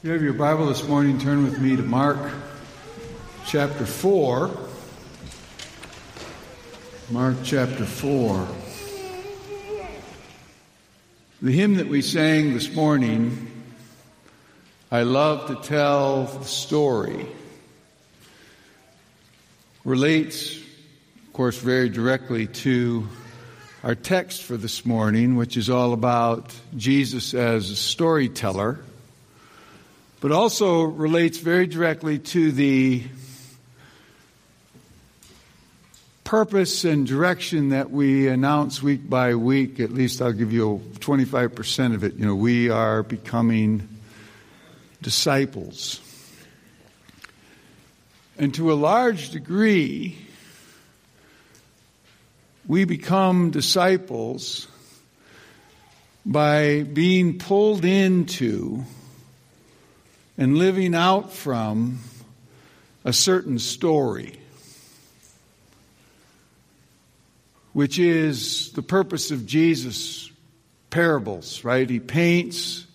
If you have your Bible this morning, turn with me to Mark chapter 4. Mark chapter 4. The hymn that we sang this morning, I love to tell the story, relates, of course, very directly to our text for this morning, which is all about Jesus as a storyteller but also relates very directly to the purpose and direction that we announce week by week. At least I'll give you 25% of it. You know, we are becoming disciples. And to a large degree, we become disciples by being pulled into and living out from a certain story, which is the purpose of Jesus' parables, right? He paints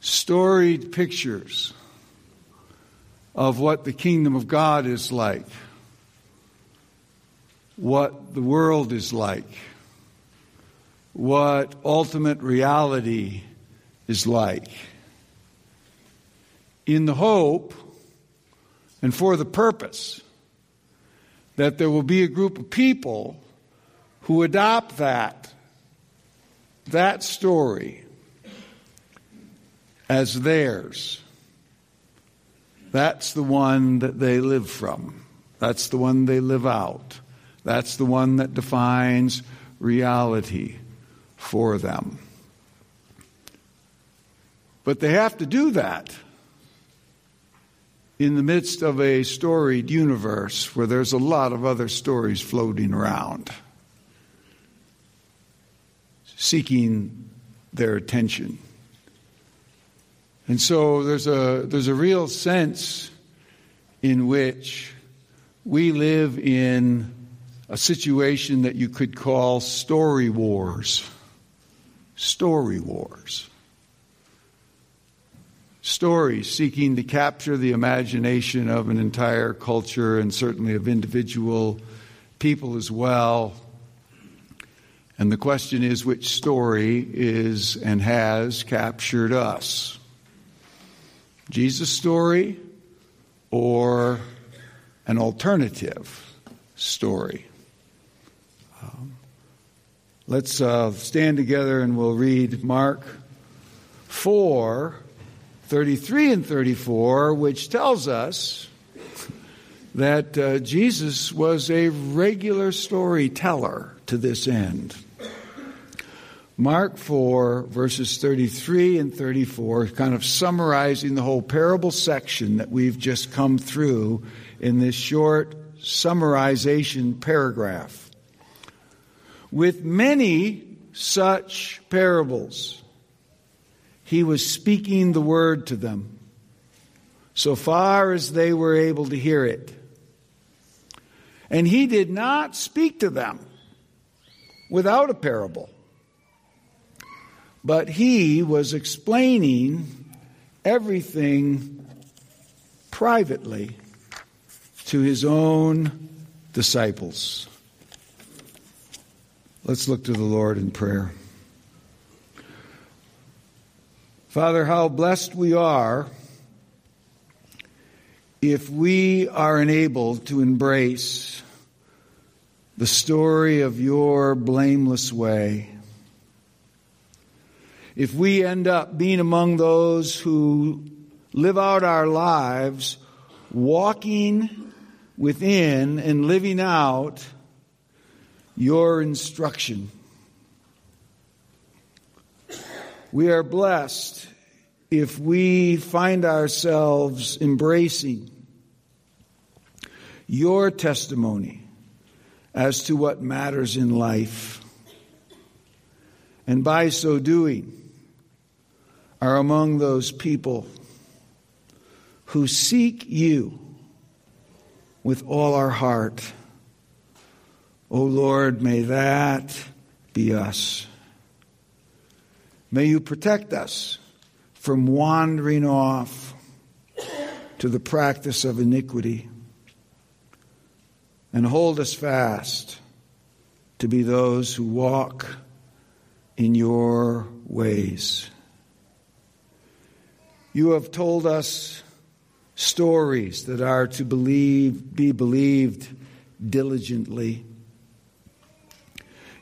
storied pictures of what the kingdom of God is like, what the world is like, what ultimate reality is like in the hope and for the purpose that there will be a group of people who adopt that, that story as theirs. That's the one that they live from. That's the one they live out. That's the one that defines reality for them. But they have to do that in the midst of a storied universe where there's a lot of other stories floating around, seeking their attention. And so there's a, there's a real sense in which we live in a situation that you could call story wars. Story wars stories seeking to capture the imagination of an entire culture and certainly of individual people as well. And the question is which story is and has captured us? Jesus' story or an alternative story? Um, let's uh, stand together and we'll read Mark 4 33 and 34, which tells us that uh, Jesus was a regular storyteller to this end. Mark 4, verses 33 and 34, kind of summarizing the whole parable section that we've just come through in this short summarization paragraph. With many such parables, he was speaking the word to them so far as they were able to hear it. And he did not speak to them without a parable, but he was explaining everything privately to his own disciples. Let's look to the Lord in prayer. Father, how blessed we are if we are enabled to embrace the story of your blameless way. If we end up being among those who live out our lives walking within and living out your instruction. We are blessed if we find ourselves embracing your testimony as to what matters in life. And by so doing, are among those people who seek you with all our heart. O oh Lord, may that be us. May you protect us from wandering off to the practice of iniquity. And hold us fast to be those who walk in your ways. You have told us stories that are to believe, be believed diligently.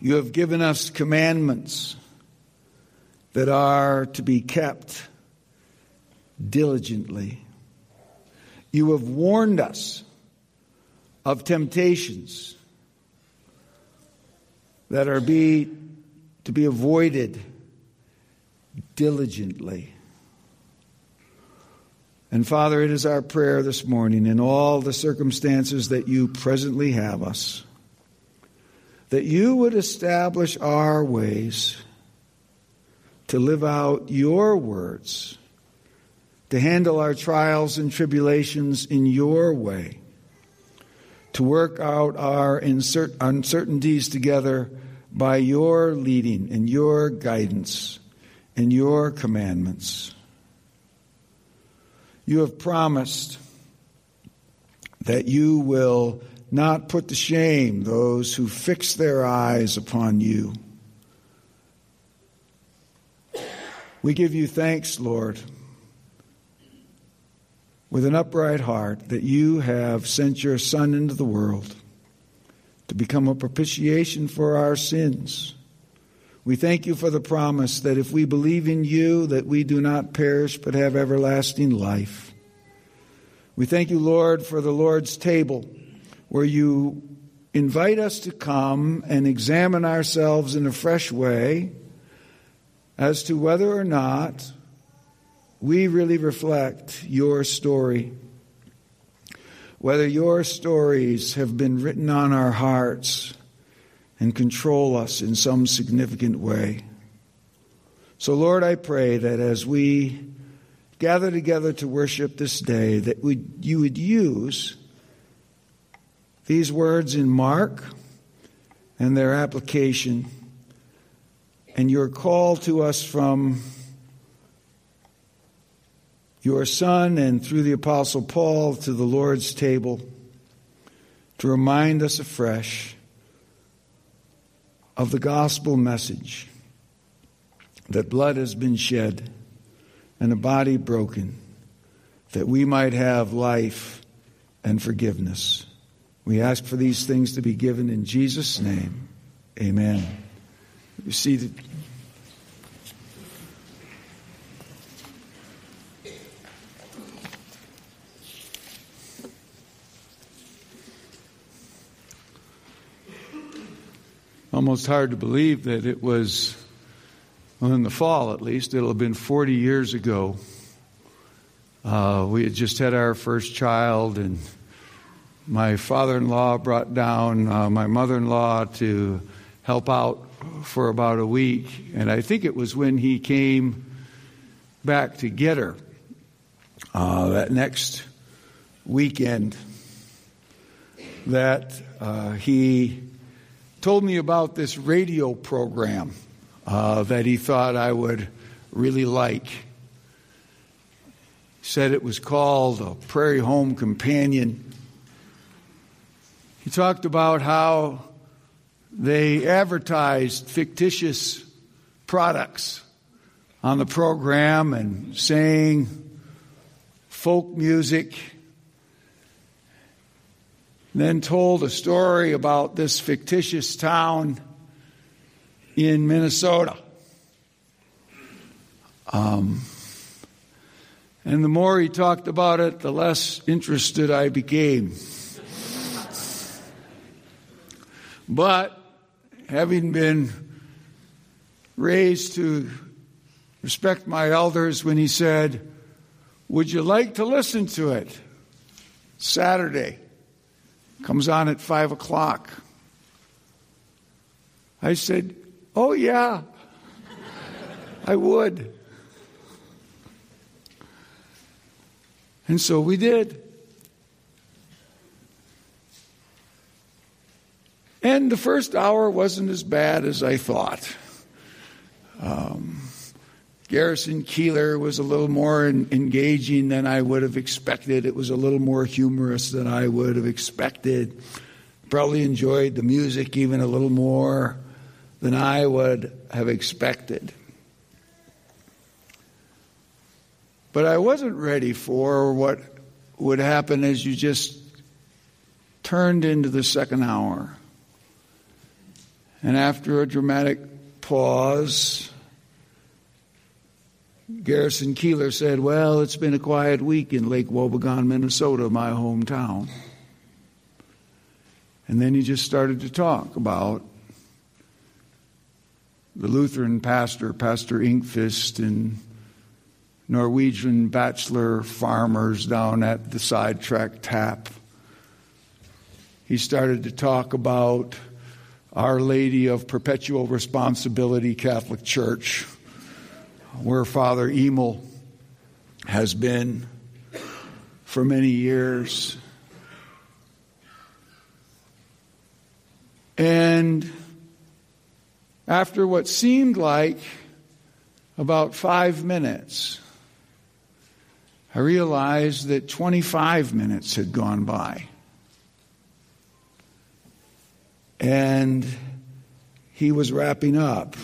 You have given us commandments that are to be kept diligently. You have warned us of temptations that are be, to be avoided diligently. And Father, it is our prayer this morning in all the circumstances that you presently have us, that you would establish our ways to live out your words, to handle our trials and tribulations in your way, to work out our uncertainties together by your leading and your guidance and your commandments. You have promised that you will not put to shame those who fix their eyes upon you. We give you thanks, Lord, with an upright heart that you have sent your Son into the world to become a propitiation for our sins. We thank you for the promise that if we believe in you, that we do not perish but have everlasting life. We thank you, Lord, for the Lord's table, where you invite us to come and examine ourselves in a fresh way as to whether or not we really reflect your story whether your stories have been written on our hearts and control us in some significant way. So, Lord, I pray that as we gather together to worship this day, that we, you would use these words in Mark and their application and your call to us from your Son and through the Apostle Paul to the Lord's table to remind us afresh of the gospel message that blood has been shed and a body broken that we might have life and forgiveness. We ask for these things to be given in Jesus' name. Amen. You see almost hard to believe that it was, well, in the fall at least, it'll have been 40 years ago. Uh, we had just had our first child, and my father in law brought down uh, my mother in law to help out for about a week. And I think it was when he came back to get her uh, that next weekend that uh, he told me about this radio program uh, that he thought I would really like. Said it was called a Prairie Home Companion. He talked about how they advertised fictitious products on the program and sang folk music then told a story about this fictitious town in Minnesota. Um, and the more he talked about it, the less interested I became. But having been raised to respect my elders, when he said, Would you like to listen to it? Saturday. Comes on at five o'clock. I said, Oh, yeah, I would. And so we did. And the first hour wasn't as bad as I thought. Um, Garrison Keillor was a little more engaging than I would have expected. It was a little more humorous than I would have expected. Probably enjoyed the music even a little more than I would have expected. But I wasn't ready for what would happen as you just turned into the second hour. And after a dramatic pause, Garrison Keillor said, Well, it's been a quiet week in Lake Wobegon, Minnesota, my hometown. And then he just started to talk about the Lutheran pastor, Pastor Ingqvist, and Norwegian bachelor farmers down at the sidetrack tap. He started to talk about Our Lady of Perpetual Responsibility Catholic Church where Father Emil has been for many years. And after what seemed like about five minutes, I realized that 25 minutes had gone by. And he was wrapping up.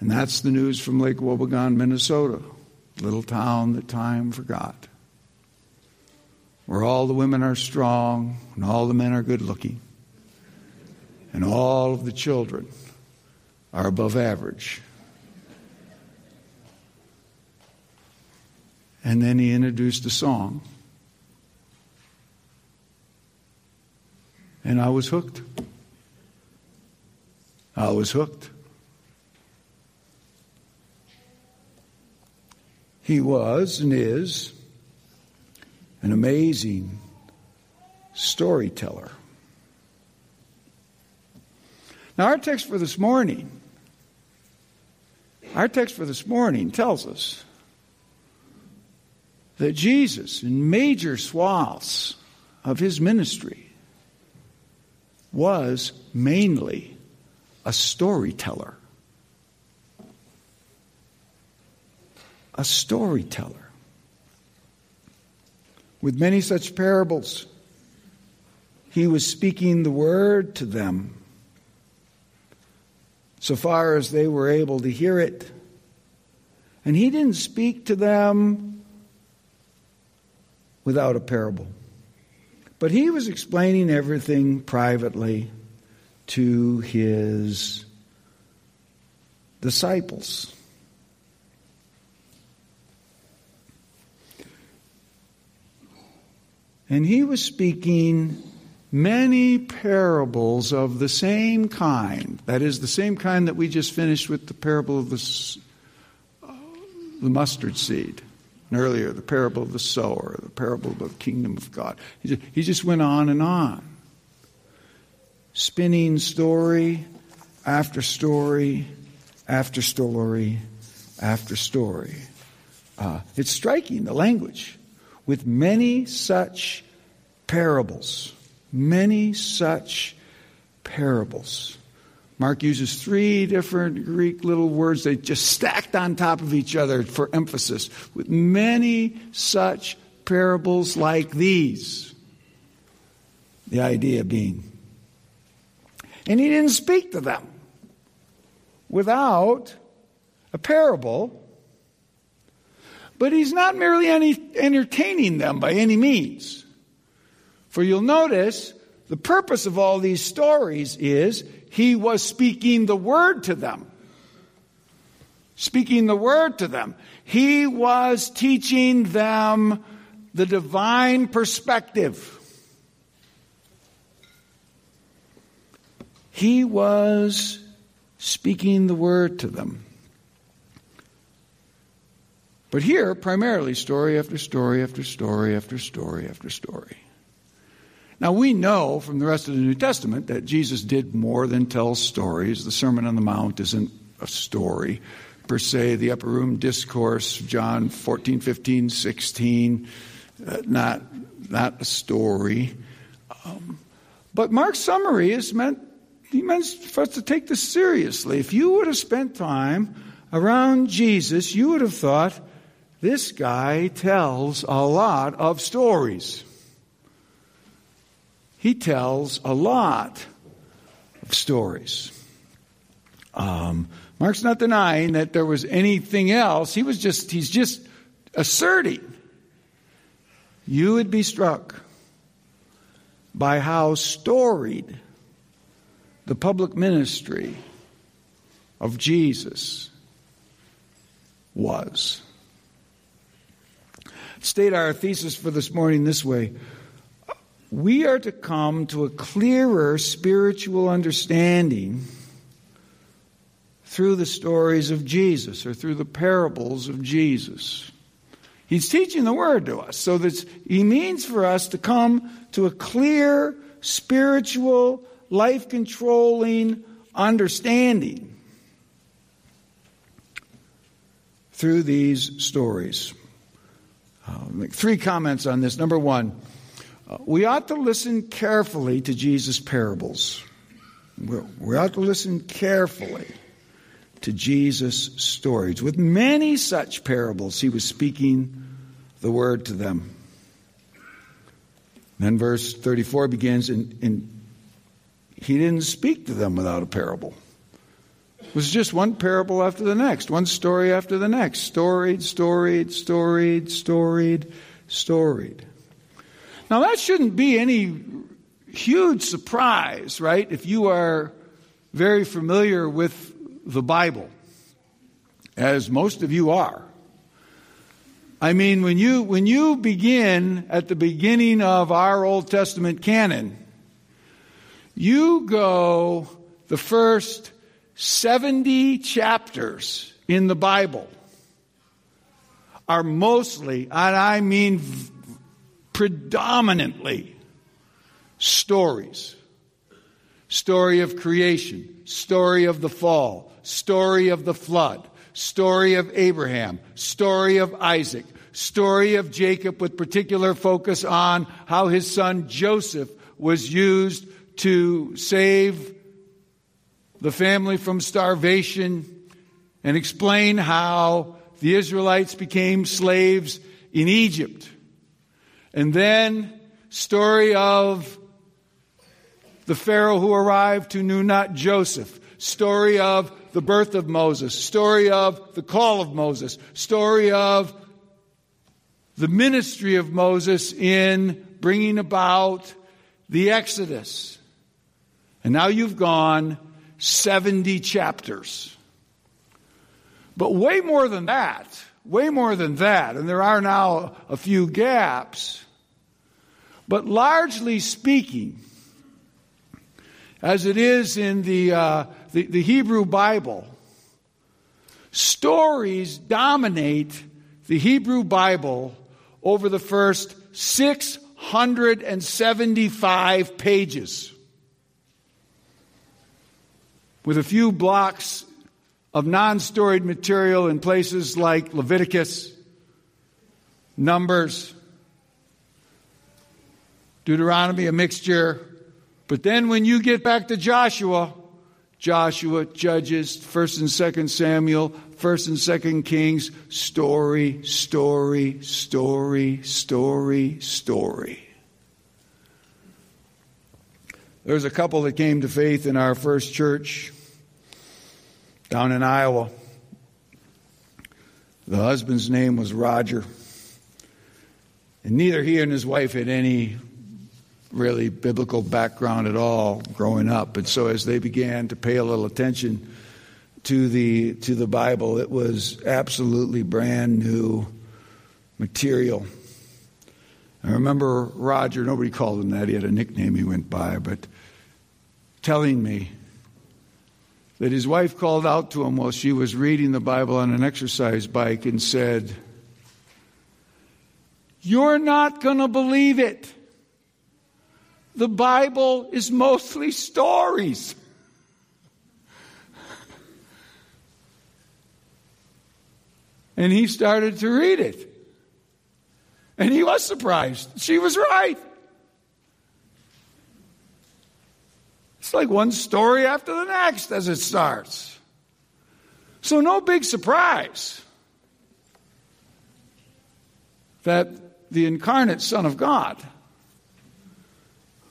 And that's the news from Lake Wobegon, Minnesota, little town that time forgot, where all the women are strong and all the men are good looking, and all of the children are above average. And then he introduced a song. And I was hooked. I was hooked. He was and is an amazing storyteller. Now, our text for this morning, our text for this morning tells us that Jesus, in major swaths of his ministry, was mainly a storyteller. a storyteller. With many such parables, he was speaking the word to them so far as they were able to hear it. And he didn't speak to them without a parable. But he was explaining everything privately to his disciples. And he was speaking many parables of the same kind. That is, the same kind that we just finished with the parable of the, uh, the mustard seed. Earlier, the parable of the sower, the parable of the kingdom of God. He just, he just went on and on. Spinning story after story after story after story. Uh, it's striking, the language with many such parables. Many such parables. Mark uses three different Greek little words they just stacked on top of each other for emphasis. With many such parables like these. The idea being. And he didn't speak to them without a parable but he's not merely any, entertaining them by any means. For you'll notice the purpose of all these stories is he was speaking the word to them. Speaking the word to them. He was teaching them the divine perspective. He was speaking the word to them. But here, primarily story after story after story after story after story. Now, we know from the rest of the New Testament that Jesus did more than tell stories. The Sermon on the Mount isn't a story per se. The Upper Room Discourse, John 14, 15, 16, uh, not, not a story. Um, but Mark's summary is meant, he meant for us to take this seriously. If you would have spent time around Jesus, you would have thought this guy tells a lot of stories. He tells a lot of stories. Um, Mark's not denying that there was anything else. He was just, he's just asserting. You would be struck by how storied the public ministry of Jesus was. State our thesis for this morning this way. We are to come to a clearer spiritual understanding through the stories of Jesus or through the parables of Jesus. He's teaching the word to us. So that he means for us to come to a clear, spiritual, life controlling understanding through these stories. I'll make three comments on this. Number one, uh, we ought to listen carefully to Jesus' parables. We ought to listen carefully to Jesus' stories. With many such parables, he was speaking the word to them. Then verse 34 begins, and, and he didn't speak to them without a parable. It was just one parable after the next, one story after the next. Storied, storied, storied, storied, storied. Now, that shouldn't be any huge surprise, right? If you are very familiar with the Bible, as most of you are. I mean, when you, when you begin at the beginning of our Old Testament canon, you go the first 70 chapters in the Bible are mostly, and I mean predominantly, stories. Story of creation, story of the fall, story of the flood, story of Abraham, story of Isaac, story of Jacob with particular focus on how his son Joseph was used to save the family from starvation and explain how the Israelites became slaves in Egypt. And then story of the Pharaoh who arrived who knew not Joseph. Story of the birth of Moses, story of the call of Moses, story of the ministry of Moses in bringing about the Exodus. And now you've gone 70 chapters. But way more than that, way more than that, and there are now a few gaps. But largely speaking, as it is in the, uh, the, the Hebrew Bible, stories dominate the Hebrew Bible over the first 675 pages. With a few blocks of non storied material in places like Leviticus, Numbers, Deuteronomy, a mixture, but then when you get back to Joshua, Joshua, Judges, 1st and 2nd Samuel, 1st and 2nd Kings, story, story, story, story, story. There's a couple that came to faith in our first church down in Iowa. The husband's name was Roger. And neither he and his wife had any really biblical background at all growing up. And so as they began to pay a little attention to the to the Bible, it was absolutely brand new material. I remember Roger, nobody called him that, he had a nickname he went by, but telling me that his wife called out to him while she was reading the Bible on an exercise bike and said, You're not going to believe it. The Bible is mostly stories. And he started to read it. And he was surprised. She was right. It's like one story after the next as it starts. So, no big surprise that the incarnate Son of God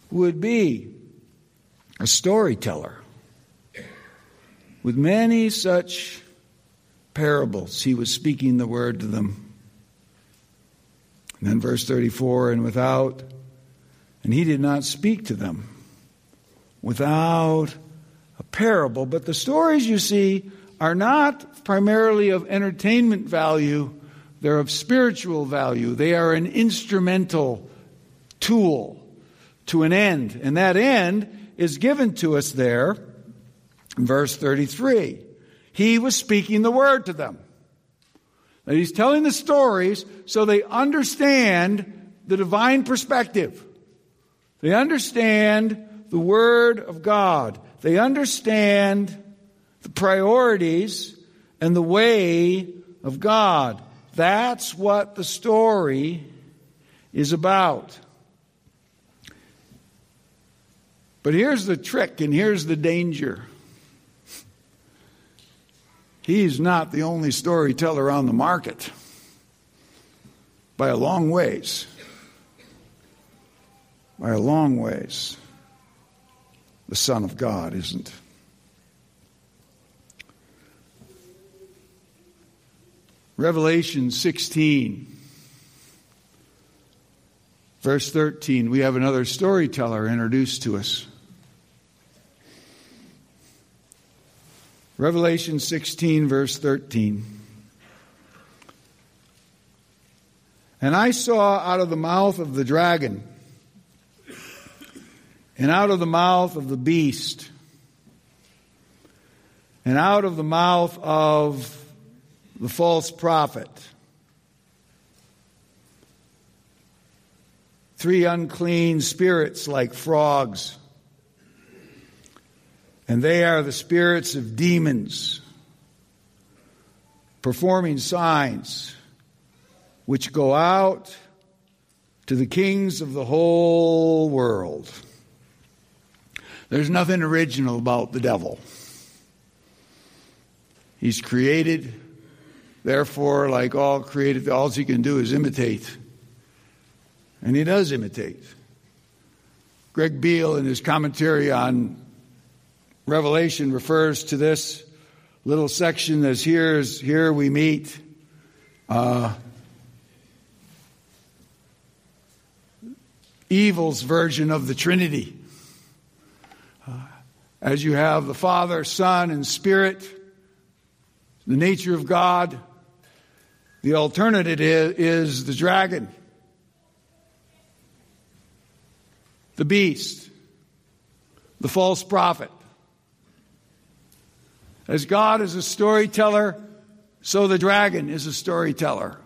would be a storyteller with many such parables. He was speaking the word to them. And then, verse 34 and without, and he did not speak to them without a parable. But the stories you see are not primarily of entertainment value, they're of spiritual value. They are an instrumental tool to an end. And that end is given to us there in verse 33. He was speaking the word to them. And he's telling the stories so they understand the divine perspective. They understand the word of God. They understand the priorities and the way of God. That's what the story is about. But here's the trick and here's the danger. He's not the only storyteller on the market by a long ways. By a long ways. The Son of God isn't. Revelation 16, verse 13, we have another storyteller introduced to us. Revelation 16, verse 13. And I saw out of the mouth of the dragon and out of the mouth of the beast and out of the mouth of the false prophet three unclean spirits like frogs and they are the spirits of demons performing signs which go out to the kings of the whole world. There's nothing original about the devil. He's created, therefore, like all created, all he can do is imitate. And he does imitate. Greg Beale, in his commentary on Revelation refers to this little section as here's here we meet. Uh, evil's version of the Trinity. As you have the Father, Son, and Spirit, the nature of God, the alternative is, is the dragon, the beast, the false prophet. As God is a storyteller, so the dragon is a storyteller.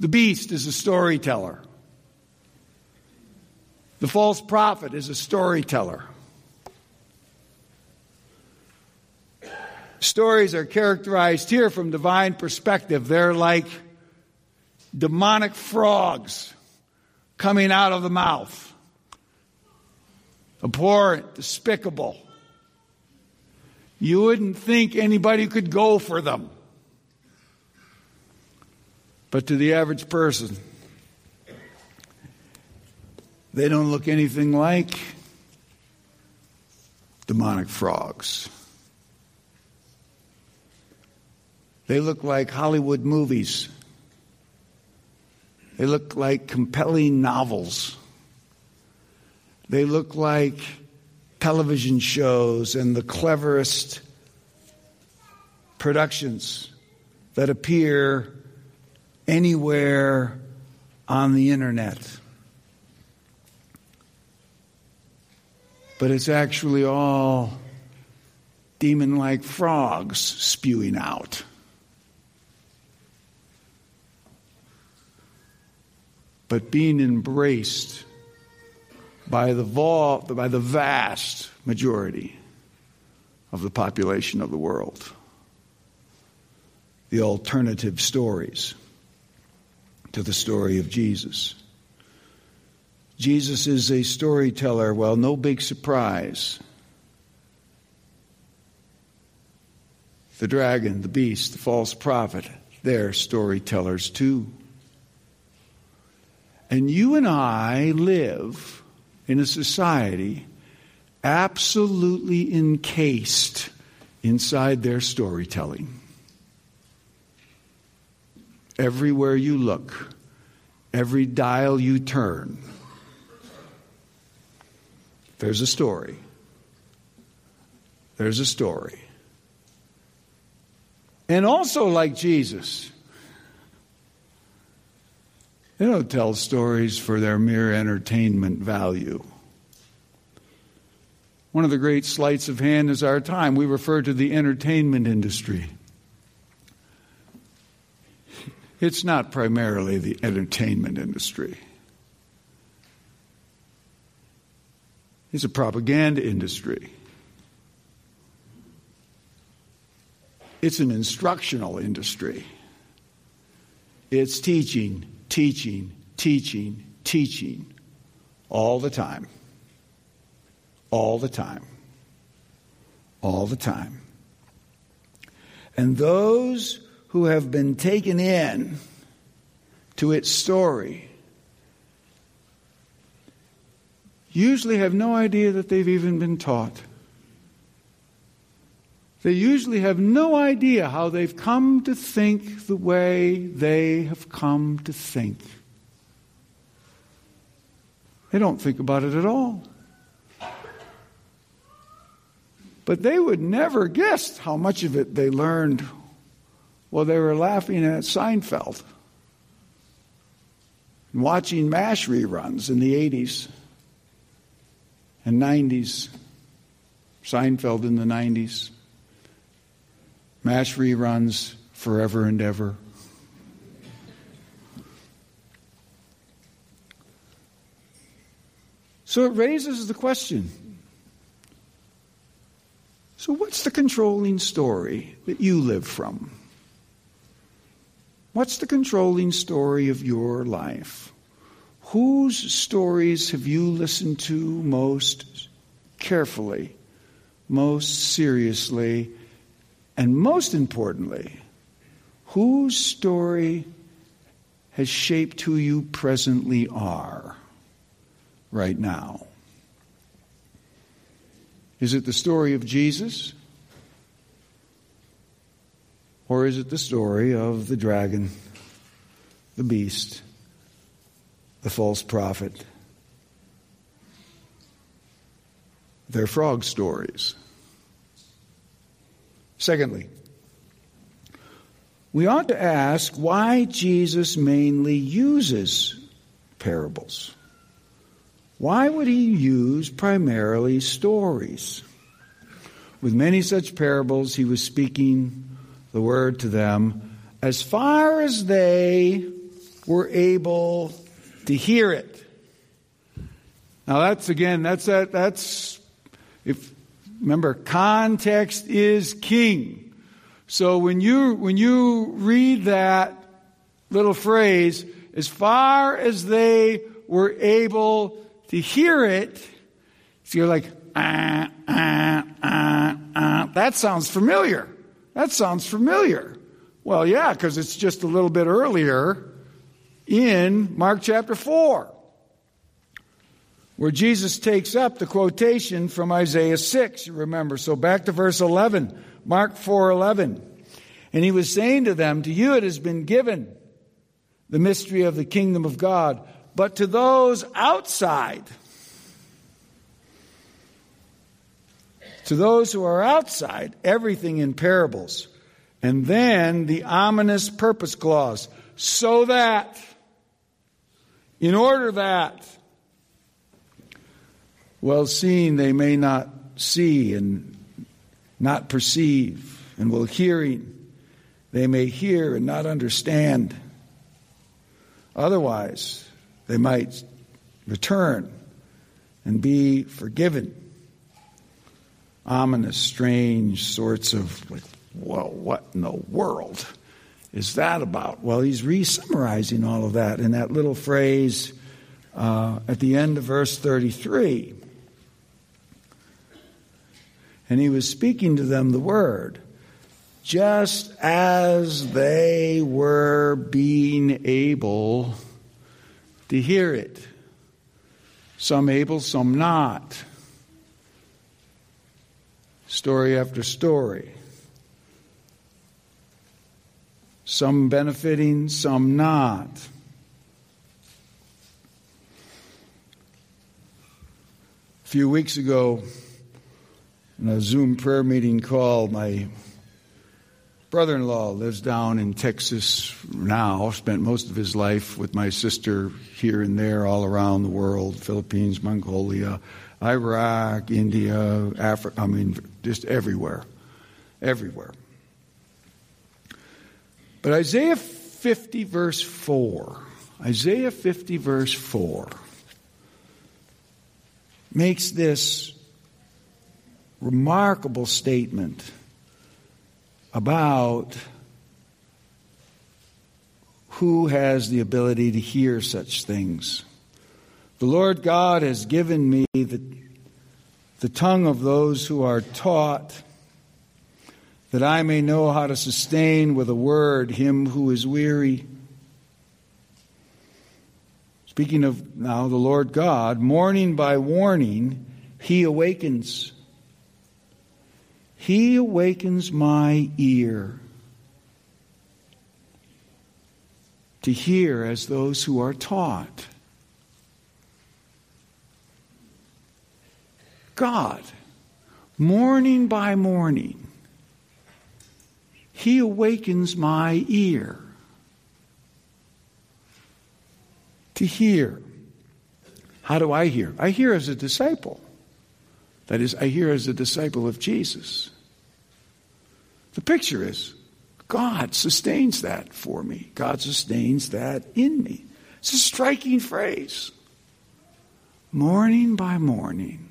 The beast is a storyteller. The false prophet is a storyteller. Stories are characterized here from divine perspective. They're like demonic frogs coming out of the mouth. Abhorrent, despicable. You wouldn't think anybody could go for them. But to the average person, they don't look anything like demonic frogs. They look like Hollywood movies. They look like compelling novels. They look like television shows and the cleverest productions that appear anywhere on the internet. But it's actually all demon like frogs spewing out. But being embraced by the, vol- by the vast majority of the population of the world. The alternative stories to the story of Jesus. Jesus is a storyteller. Well, no big surprise. the dragon, the beast, the false prophet, they're storytellers too. And you and I live in a society absolutely encased inside their storytelling. Everywhere you look, every dial you turn, there's a story. There's a story. And also, like Jesus, they don't tell stories for their mere entertainment value. One of the great sleights of hand is our time. We refer to the entertainment industry. It's not primarily the entertainment industry. It's a propaganda industry. It's an instructional industry. It's teaching, teaching, teaching, teaching all the time. All the time. All the time. And those who have been taken in to its story usually have no idea that they've even been taught. They usually have no idea how they've come to think the way they have come to think. They don't think about it at all. But they would never guess how much of it they learned while they were laughing at Seinfeld and watching MASH reruns in the 80s and 90s, Seinfeld in the 90s. MASH reruns forever and ever. So it raises the question so, what's the controlling story that you live from? What's the controlling story of your life? Whose stories have you listened to most carefully, most seriously, and most importantly, whose story has shaped who you presently are right now? Is it the story of Jesus? Or is it the story of the dragon, the beast, the false prophet? They're frog stories. Secondly, we ought to ask why Jesus mainly uses parables. Why would he use primarily stories? With many such parables, he was speaking the word to them as far as they were able to hear it. Now that's again, that's that, that's, if, Remember, context is king. So when you, when you read that little phrase, as far as they were able to hear it, so you're like, ah, ah, ah, ah. That sounds familiar. That sounds familiar. Well, yeah, because it's just a little bit earlier in Mark chapter 4 where Jesus takes up the quotation from Isaiah 6, you remember. So back to verse 11, Mark 4:11. And he was saying to them, to you it has been given the mystery of the kingdom of God, but to those outside to those who are outside, everything in parables. And then the ominous purpose clause, so that, in order that, well, seeing they may not see and not perceive, and well, hearing they may hear and not understand. Otherwise, they might return and be forgiven. Ominous, strange sorts of, like, well, what in the world is that about? Well, he's re summarizing all of that in that little phrase uh, at the end of verse 33 and he was speaking to them the word. just as they were being able to hear it. Some able, some not. Story after story. Some benefiting, some not. A few weeks ago, in a Zoom prayer meeting call, my brother in law lives down in Texas now, spent most of his life with my sister here and there, all around the world Philippines, Mongolia, Iraq, India, Africa, I mean, just everywhere. Everywhere. But Isaiah 50, verse 4, Isaiah 50, verse 4 makes this remarkable statement about who has the ability to hear such things. The Lord God has given me the, the tongue of those who are taught, that I may know how to sustain with a word him who is weary. Speaking of now the Lord God, morning by warning, he awakens. He awakens my ear to hear as those who are taught. God, morning by morning, He awakens my ear. to hear. How do I hear? I hear as a disciple. That is, I hear as a disciple of Jesus. The picture is God sustains that for me. God sustains that in me. It's a striking phrase. Morning by morning,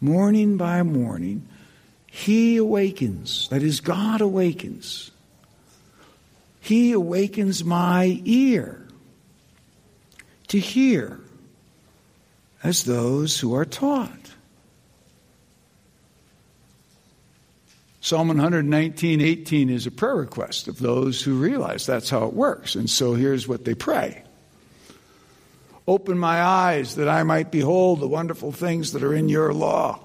morning by morning, He awakens. That is, God awakens. He awakens my ear to hear as those who are taught. Psalm 119, 18 is a prayer request of those who realize that's how it works. And so here's what they pray Open my eyes that I might behold the wonderful things that are in your law.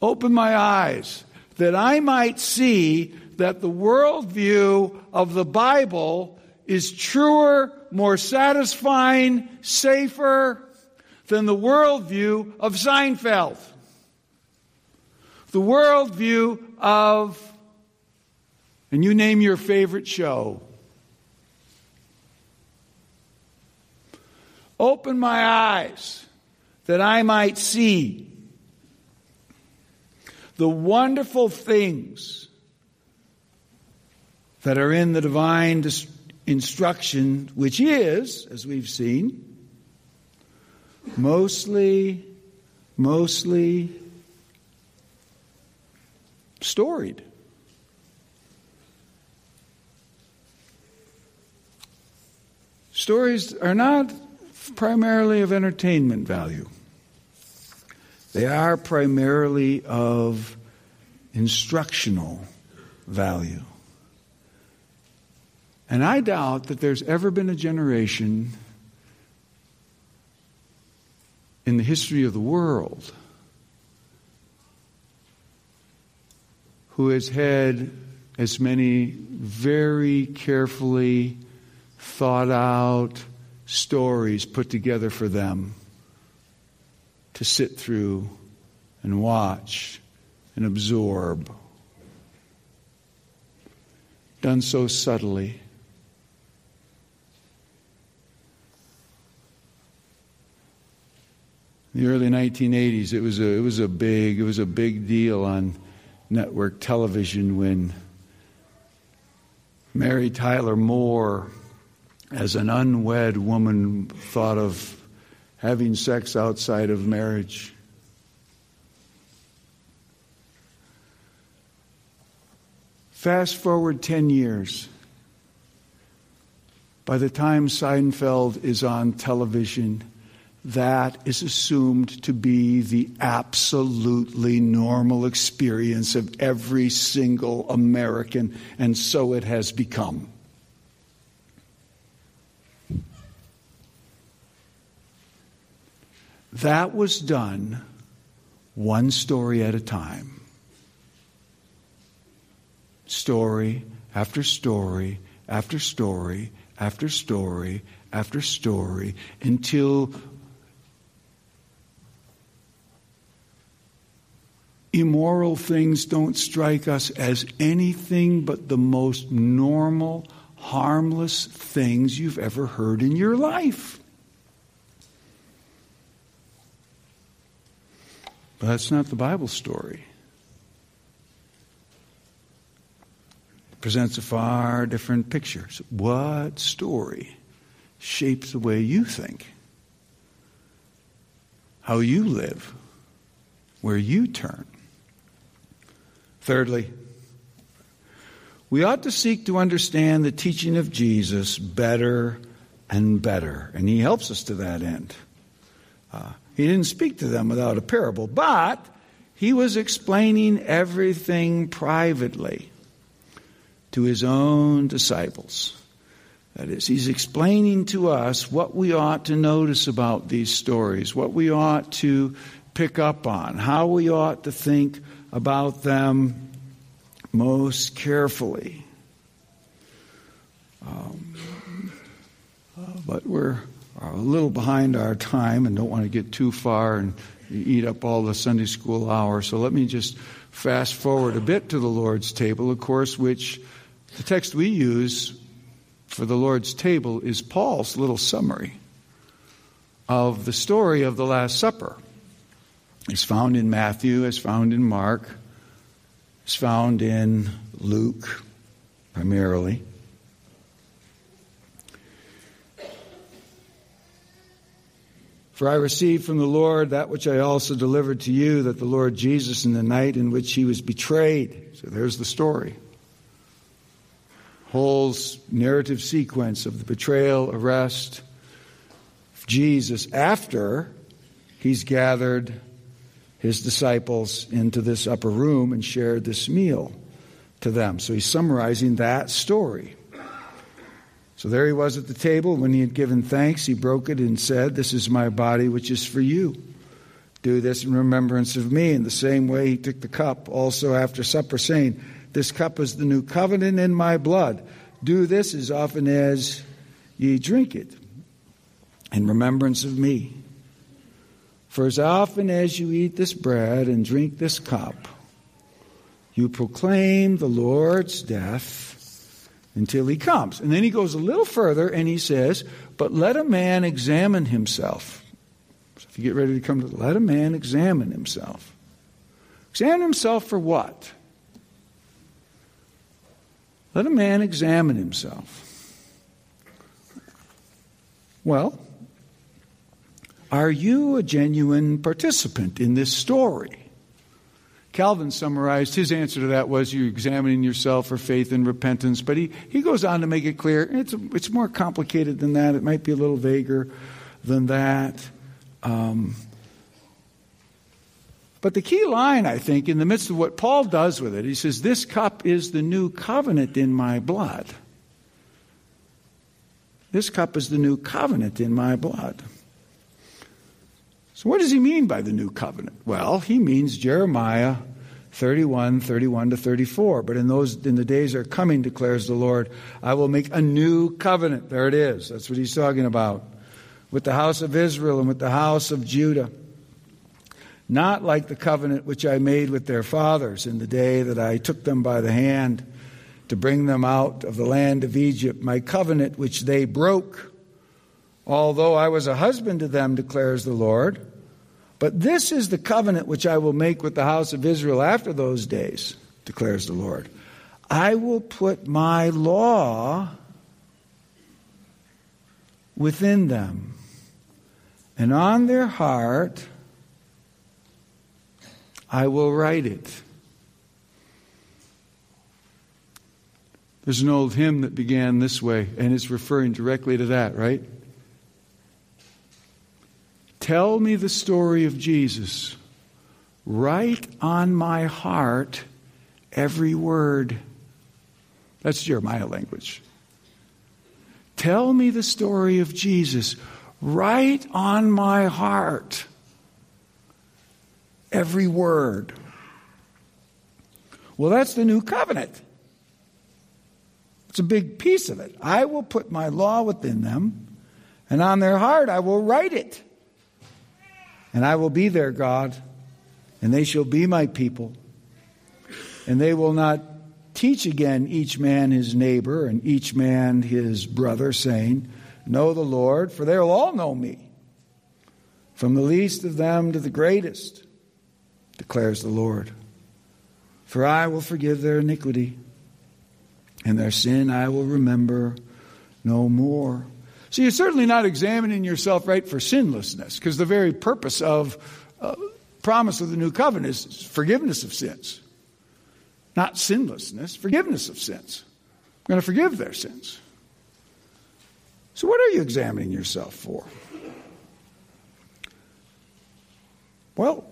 Open my eyes that I might see that the worldview of the Bible is truer, more satisfying, safer than the worldview of Seinfeld. The worldview of, and you name your favorite show. Open my eyes that I might see the wonderful things that are in the divine instruction, which is, as we've seen, mostly, mostly storied. Stories are not primarily of entertainment value. They are primarily of instructional value. And I doubt that there's ever been a generation in the history of the world who has had as many very carefully thought out stories put together for them to sit through and watch and absorb. Done so subtly the early 1980s, it was a, it was a big it was a big deal on network television when Mary Tyler Moore, as an unwed woman, thought of having sex outside of marriage. Fast forward 10 years. By the time Seinfeld is on television, that is assumed to be the absolutely normal experience of every single American, and so it has become. That was done one story at a time. Story after story after story after story after story until immoral things don't strike us as anything but the most normal, harmless things you've ever heard in your life. But that's not the Bible story. It presents a far different picture. So what story shapes the way you think? How you live? Where you turn? Thirdly, we ought to seek to understand the teaching of Jesus better and better. And he helps us to that end. Uh, he didn't speak to them without a parable, but he was explaining everything privately to his own disciples. That is, he's explaining to us what we ought to notice about these stories, what we ought to pick up on, how we ought to think about them most carefully. Um, but we're a little behind our time and don't want to get too far and eat up all the Sunday school hour. So let me just fast forward a bit to the Lord's table, of course, which the text we use for the Lord's table is Paul's little summary of the story of the Last Supper. It's found in Matthew, it's found in Mark, it's found in Luke primarily. For I received from the Lord that which I also delivered to you, that the Lord Jesus, in the night in which he was betrayed, so there's the story. Whole narrative sequence of the betrayal, arrest of Jesus after he's gathered his disciples into this upper room and shared this meal to them. So he's summarizing that story. So there he was at the table. When he had given thanks, he broke it and said, This is my body, which is for you. Do this in remembrance of me. In the same way, he took the cup also after supper, saying, This cup is the new covenant in my blood. Do this as often as ye drink it in remembrance of me. For as often as you eat this bread and drink this cup, you proclaim the Lord's death until he comes. And then he goes a little further and he says, But let a man examine himself. So if you get ready to come to, let a man examine himself. Examine himself for what? Let a man examine himself. Well, are you a genuine participant in this story? Calvin summarized his answer to that was you're examining yourself for faith and repentance. But he, he goes on to make it clear it's, it's more complicated than that. It might be a little vaguer than that. Um, but the key line, I think, in the midst of what Paul does with it, he says, This cup is the new covenant in my blood. This cup is the new covenant in my blood. So, what does he mean by the new covenant? Well, he means Jeremiah 31, 31 to 34. But in those, in the days that are coming, declares the Lord, I will make a new covenant. There it is. That's what he's talking about. With the house of Israel and with the house of Judah. Not like the covenant which I made with their fathers in the day that I took them by the hand to bring them out of the land of Egypt, my covenant which they broke. Although I was a husband to them, declares the Lord. But this is the covenant which I will make with the house of Israel after those days, declares the Lord. I will put my law within them, and on their heart I will write it. There's an old hymn that began this way, and it's referring directly to that, right? Tell me the story of Jesus. Write on my heart every word. That's Jeremiah language. Tell me the story of Jesus. Write on my heart every word. Well, that's the new covenant. It's a big piece of it. I will put my law within them, and on their heart I will write it. And I will be their God, and they shall be my people. And they will not teach again each man his neighbor and each man his brother, saying, Know the Lord, for they will all know me, from the least of them to the greatest, declares the Lord. For I will forgive their iniquity, and their sin I will remember no more. So you're certainly not examining yourself right for sinlessness, because the very purpose of uh, promise of the new covenant is forgiveness of sins. Not sinlessness, forgiveness of sins. I'm going to forgive their sins. So, what are you examining yourself for? Well,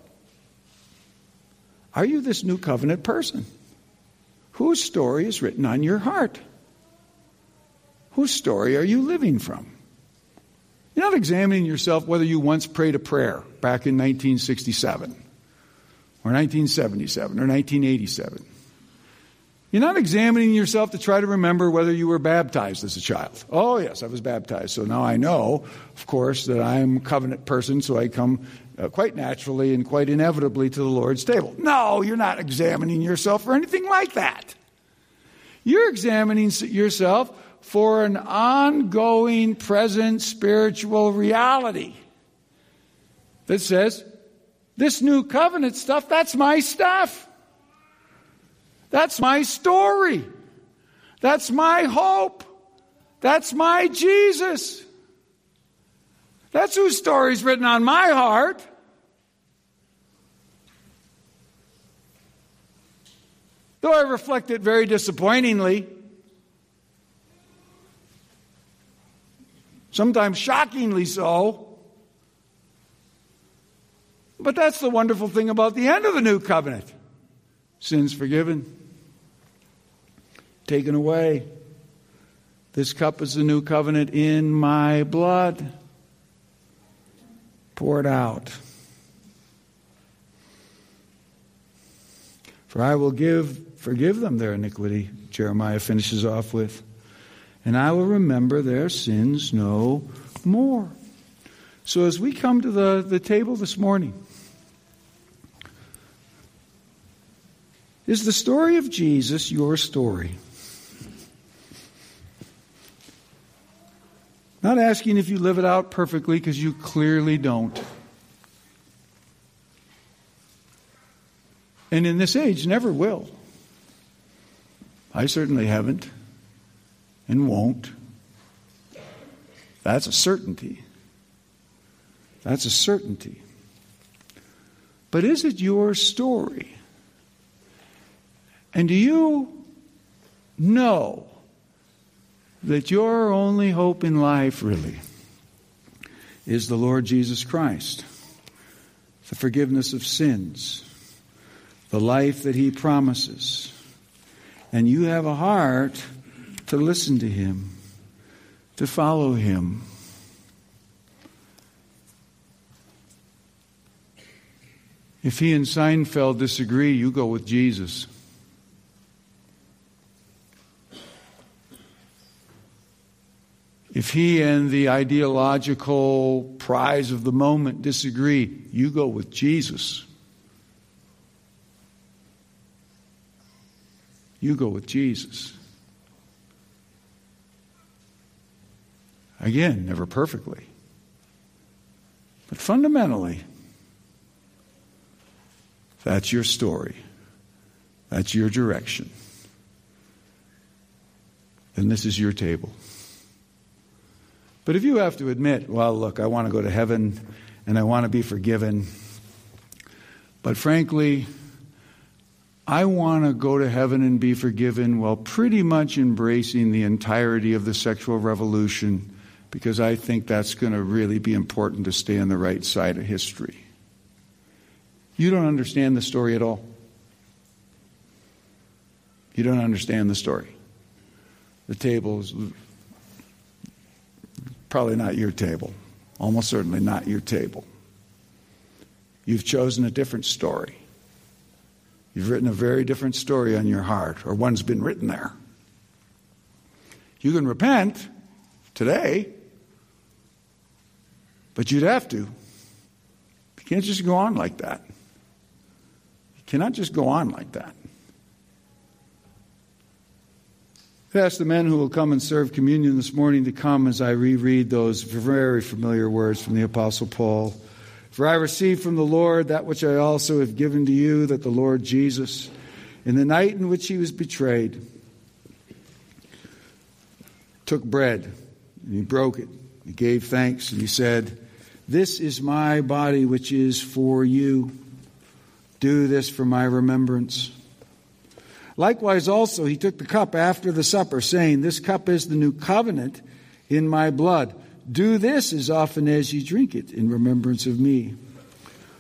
are you this new covenant person? Whose story is written on your heart? Whose story are you living from? You're not examining yourself whether you once prayed a prayer back in 1967 or 1977 or 1987. You're not examining yourself to try to remember whether you were baptized as a child. Oh, yes, I was baptized. So now I know, of course, that I'm a covenant person, so I come uh, quite naturally and quite inevitably to the Lord's table. No, you're not examining yourself for anything like that. You're examining yourself for an ongoing, present spiritual reality that says, this new covenant stuff, that's my stuff. That's my story. That's my hope. That's my Jesus. That's whose story is written on my heart. Though I reflect it very disappointingly, sometimes shockingly so. But that's the wonderful thing about the end of the new covenant sins forgiven, taken away. This cup is the new covenant in my blood poured out. For I will give, forgive them their iniquity, Jeremiah finishes off with, and I will remember their sins no more. So as we come to the, the table this morning, is the story of Jesus your story? Not asking if you live it out perfectly, because you clearly don't. And in this age, never will. I certainly haven't and won't. That's a certainty. That's a certainty. But is it your story? And do you know that your only hope in life, really, is the Lord Jesus Christ, the forgiveness of sins, the life that He promises. And you have a heart to listen to Him, to follow Him. If he and Seinfeld disagree, you go with Jesus. If he and the ideological prize of the moment disagree, you go with Jesus. You go with Jesus. Again, never perfectly. But fundamentally, that's your story. That's your direction. And this is your table. But if you have to admit, well, look, I want to go to heaven and I want to be forgiven, but frankly, I want to go to heaven and be forgiven while pretty much embracing the entirety of the sexual revolution because I think that's going to really be important to stay on the right side of history. You don't understand the story at all. You don't understand the story. The table is probably not your table, almost certainly not your table. You've chosen a different story. You've written a very different story on your heart, or one's been written there. You can repent today, but you'd have to. You can't just go on like that. You cannot just go on like that. I ask the men who will come and serve communion this morning to come as I reread those very familiar words from the Apostle Paul. For I received from the Lord that which I also have given to you, that the Lord Jesus, in the night in which he was betrayed, took bread and he broke it. He gave thanks and he said, This is my body which is for you. Do this for my remembrance. Likewise, also, he took the cup after the supper, saying, This cup is the new covenant in my blood. Do this as often as you drink it in remembrance of me.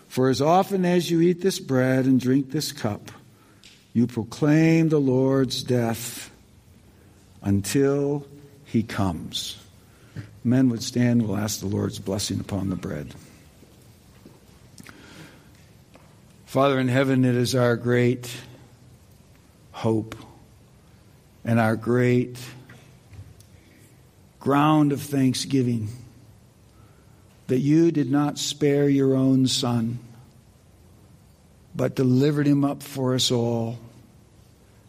For as often as you eat this bread and drink this cup, you proclaim the Lord's death until he comes. Men would stand, we'll ask the Lord's blessing upon the bread. Father in heaven, it is our great hope and our great ground of thanksgiving that you did not spare your own son, but delivered him up for us all.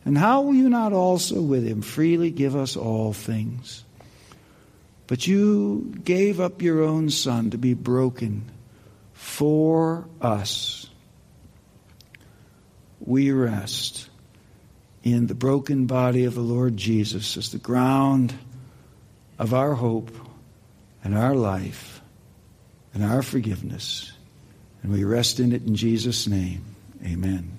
And how will you not also with him freely give us all things? But you gave up your own son to be broken for us. We rest in the broken body of the Lord Jesus as the ground of our hope and our life and our forgiveness. And we rest in it in Jesus' name. Amen.